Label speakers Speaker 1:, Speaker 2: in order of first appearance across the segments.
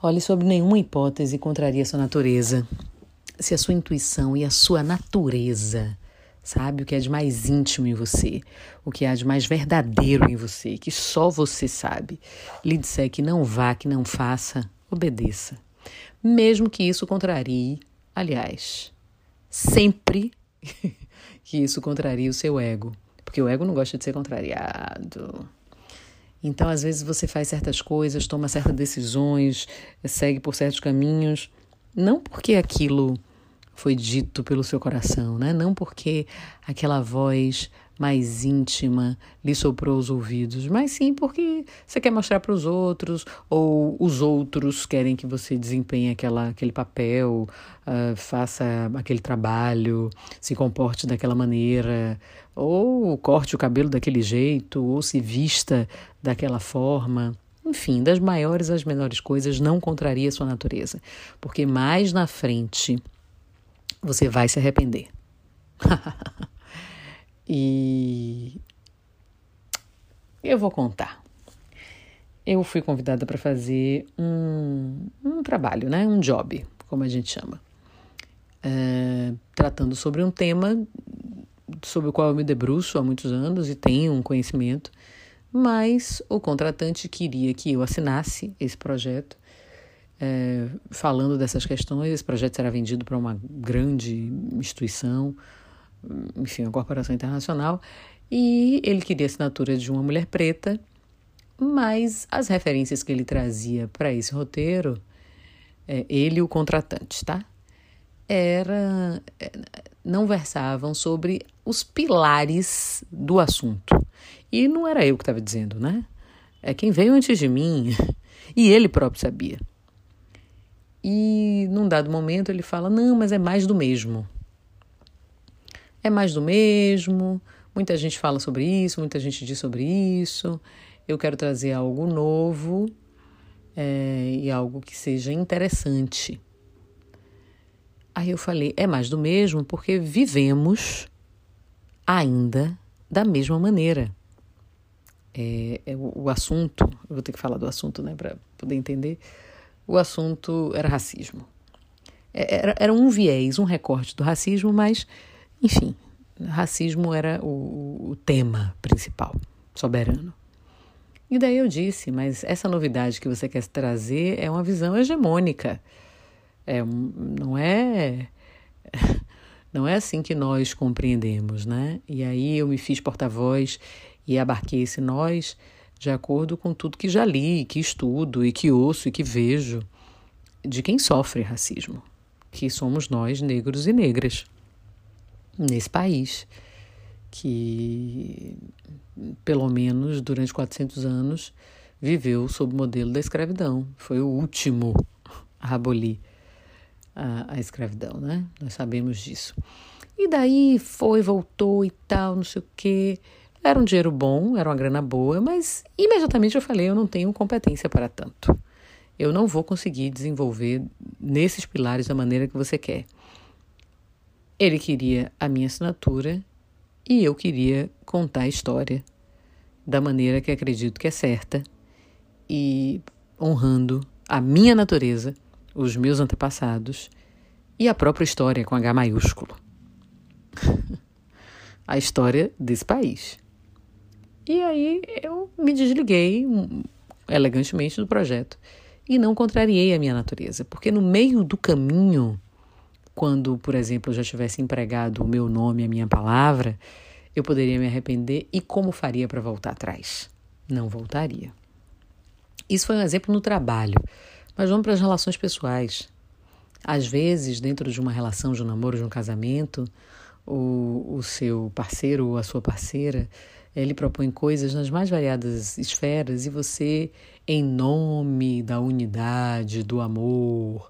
Speaker 1: Olhe, sobre nenhuma hipótese contraria sua natureza. Se a sua intuição e a sua natureza, sabe, o que é de mais íntimo em você, o que há de mais verdadeiro em você, que só você sabe, lhe disser que não vá, que não faça, obedeça. Mesmo que isso contrarie, aliás, sempre que isso contrarie o seu ego, porque o ego não gosta de ser contrariado. Então, às vezes, você faz certas coisas, toma certas decisões, segue por certos caminhos, não porque aquilo foi dito pelo seu coração, né? Não porque aquela voz mais íntima lhe soprou os ouvidos, mas sim porque você quer mostrar para os outros ou os outros querem que você desempenhe aquela, aquele papel, uh, faça aquele trabalho, se comporte daquela maneira, ou corte o cabelo daquele jeito, ou se vista daquela forma. Enfim, das maiores às menores coisas, não contraria sua natureza, porque mais na frente você vai se arrepender. E eu vou contar. Eu fui convidada para fazer um, um trabalho, né? um job, como a gente chama, é, tratando sobre um tema sobre o qual eu me debruço há muitos anos e tenho um conhecimento, mas o contratante queria que eu assinasse esse projeto, é, falando dessas questões. Esse projeto será vendido para uma grande instituição enfim, uma corporação internacional, e ele queria a assinatura de uma mulher preta, mas as referências que ele trazia para esse roteiro, é, ele e o contratante, tá? Era, é, não versavam sobre os pilares do assunto. E não era eu que estava dizendo, né? É quem veio antes de mim. E ele próprio sabia. E num dado momento ele fala: não, mas é mais do mesmo é mais do mesmo. Muita gente fala sobre isso, muita gente diz sobre isso. Eu quero trazer algo novo é, e algo que seja interessante. Aí eu falei, é mais do mesmo porque vivemos ainda da mesma maneira. É, é o, o, assunto, eu vou ter que falar do assunto, né, para poder entender. O assunto era racismo. É, era, era um viés, um recorte do racismo, mas enfim, racismo era o, o tema principal, soberano. E daí eu disse, mas essa novidade que você quer trazer é uma visão hegemônica. É, não é não é assim que nós compreendemos, né? E aí eu me fiz porta-voz e abarquei esse nós de acordo com tudo que já li, que estudo e que ouço e que vejo de quem sofre racismo, que somos nós, negros e negras nesse país, que pelo menos durante 400 anos viveu sob o modelo da escravidão. Foi o último a abolir a, a escravidão, né? Nós sabemos disso. E daí foi, voltou e tal, não sei o quê. Era um dinheiro bom, era uma grana boa, mas imediatamente eu falei: eu não tenho competência para tanto. Eu não vou conseguir desenvolver nesses pilares da maneira que você quer. Ele queria a minha assinatura e eu queria contar a história da maneira que acredito que é certa e honrando a minha natureza, os meus antepassados e a própria história com H maiúsculo. a história desse país. E aí eu me desliguei elegantemente do projeto e não contrariei a minha natureza, porque no meio do caminho quando, por exemplo, eu já tivesse empregado o meu nome, a minha palavra, eu poderia me arrepender e como faria para voltar atrás? Não voltaria. Isso foi um exemplo no trabalho, mas vamos para as relações pessoais. Às vezes, dentro de uma relação, de um namoro, de um casamento, o, o seu parceiro ou a sua parceira, ele propõe coisas nas mais variadas esferas e você, em nome da unidade, do amor,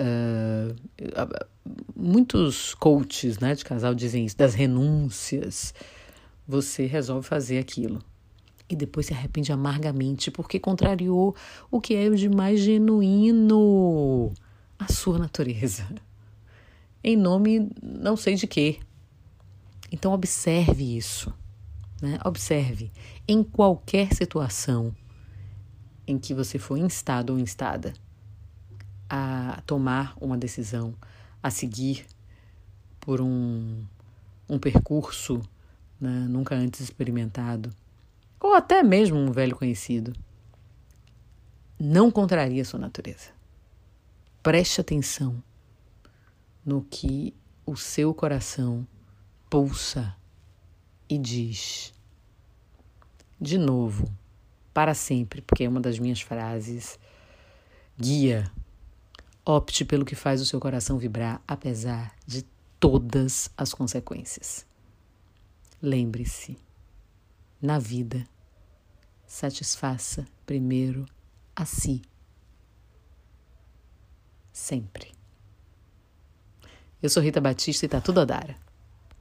Speaker 1: Uh, muitos coaches né, de casal dizem isso, das renúncias. Você resolve fazer aquilo. E depois se arrepende amargamente porque contrariou o que é o de mais genuíno, a sua natureza. Em nome não sei de quê. Então observe isso. Né? Observe em qualquer situação em que você for instado ou instada a tomar uma decisão, a seguir por um, um percurso né, nunca antes experimentado, ou até mesmo um velho conhecido, não contraria sua natureza. Preste atenção no que o seu coração pulsa e diz. De novo, para sempre, porque é uma das minhas frases guia. Opte pelo que faz o seu coração vibrar, apesar de todas as consequências. Lembre-se, na vida, satisfaça primeiro a si. Sempre. Eu sou Rita Batista e tá tudo a dar.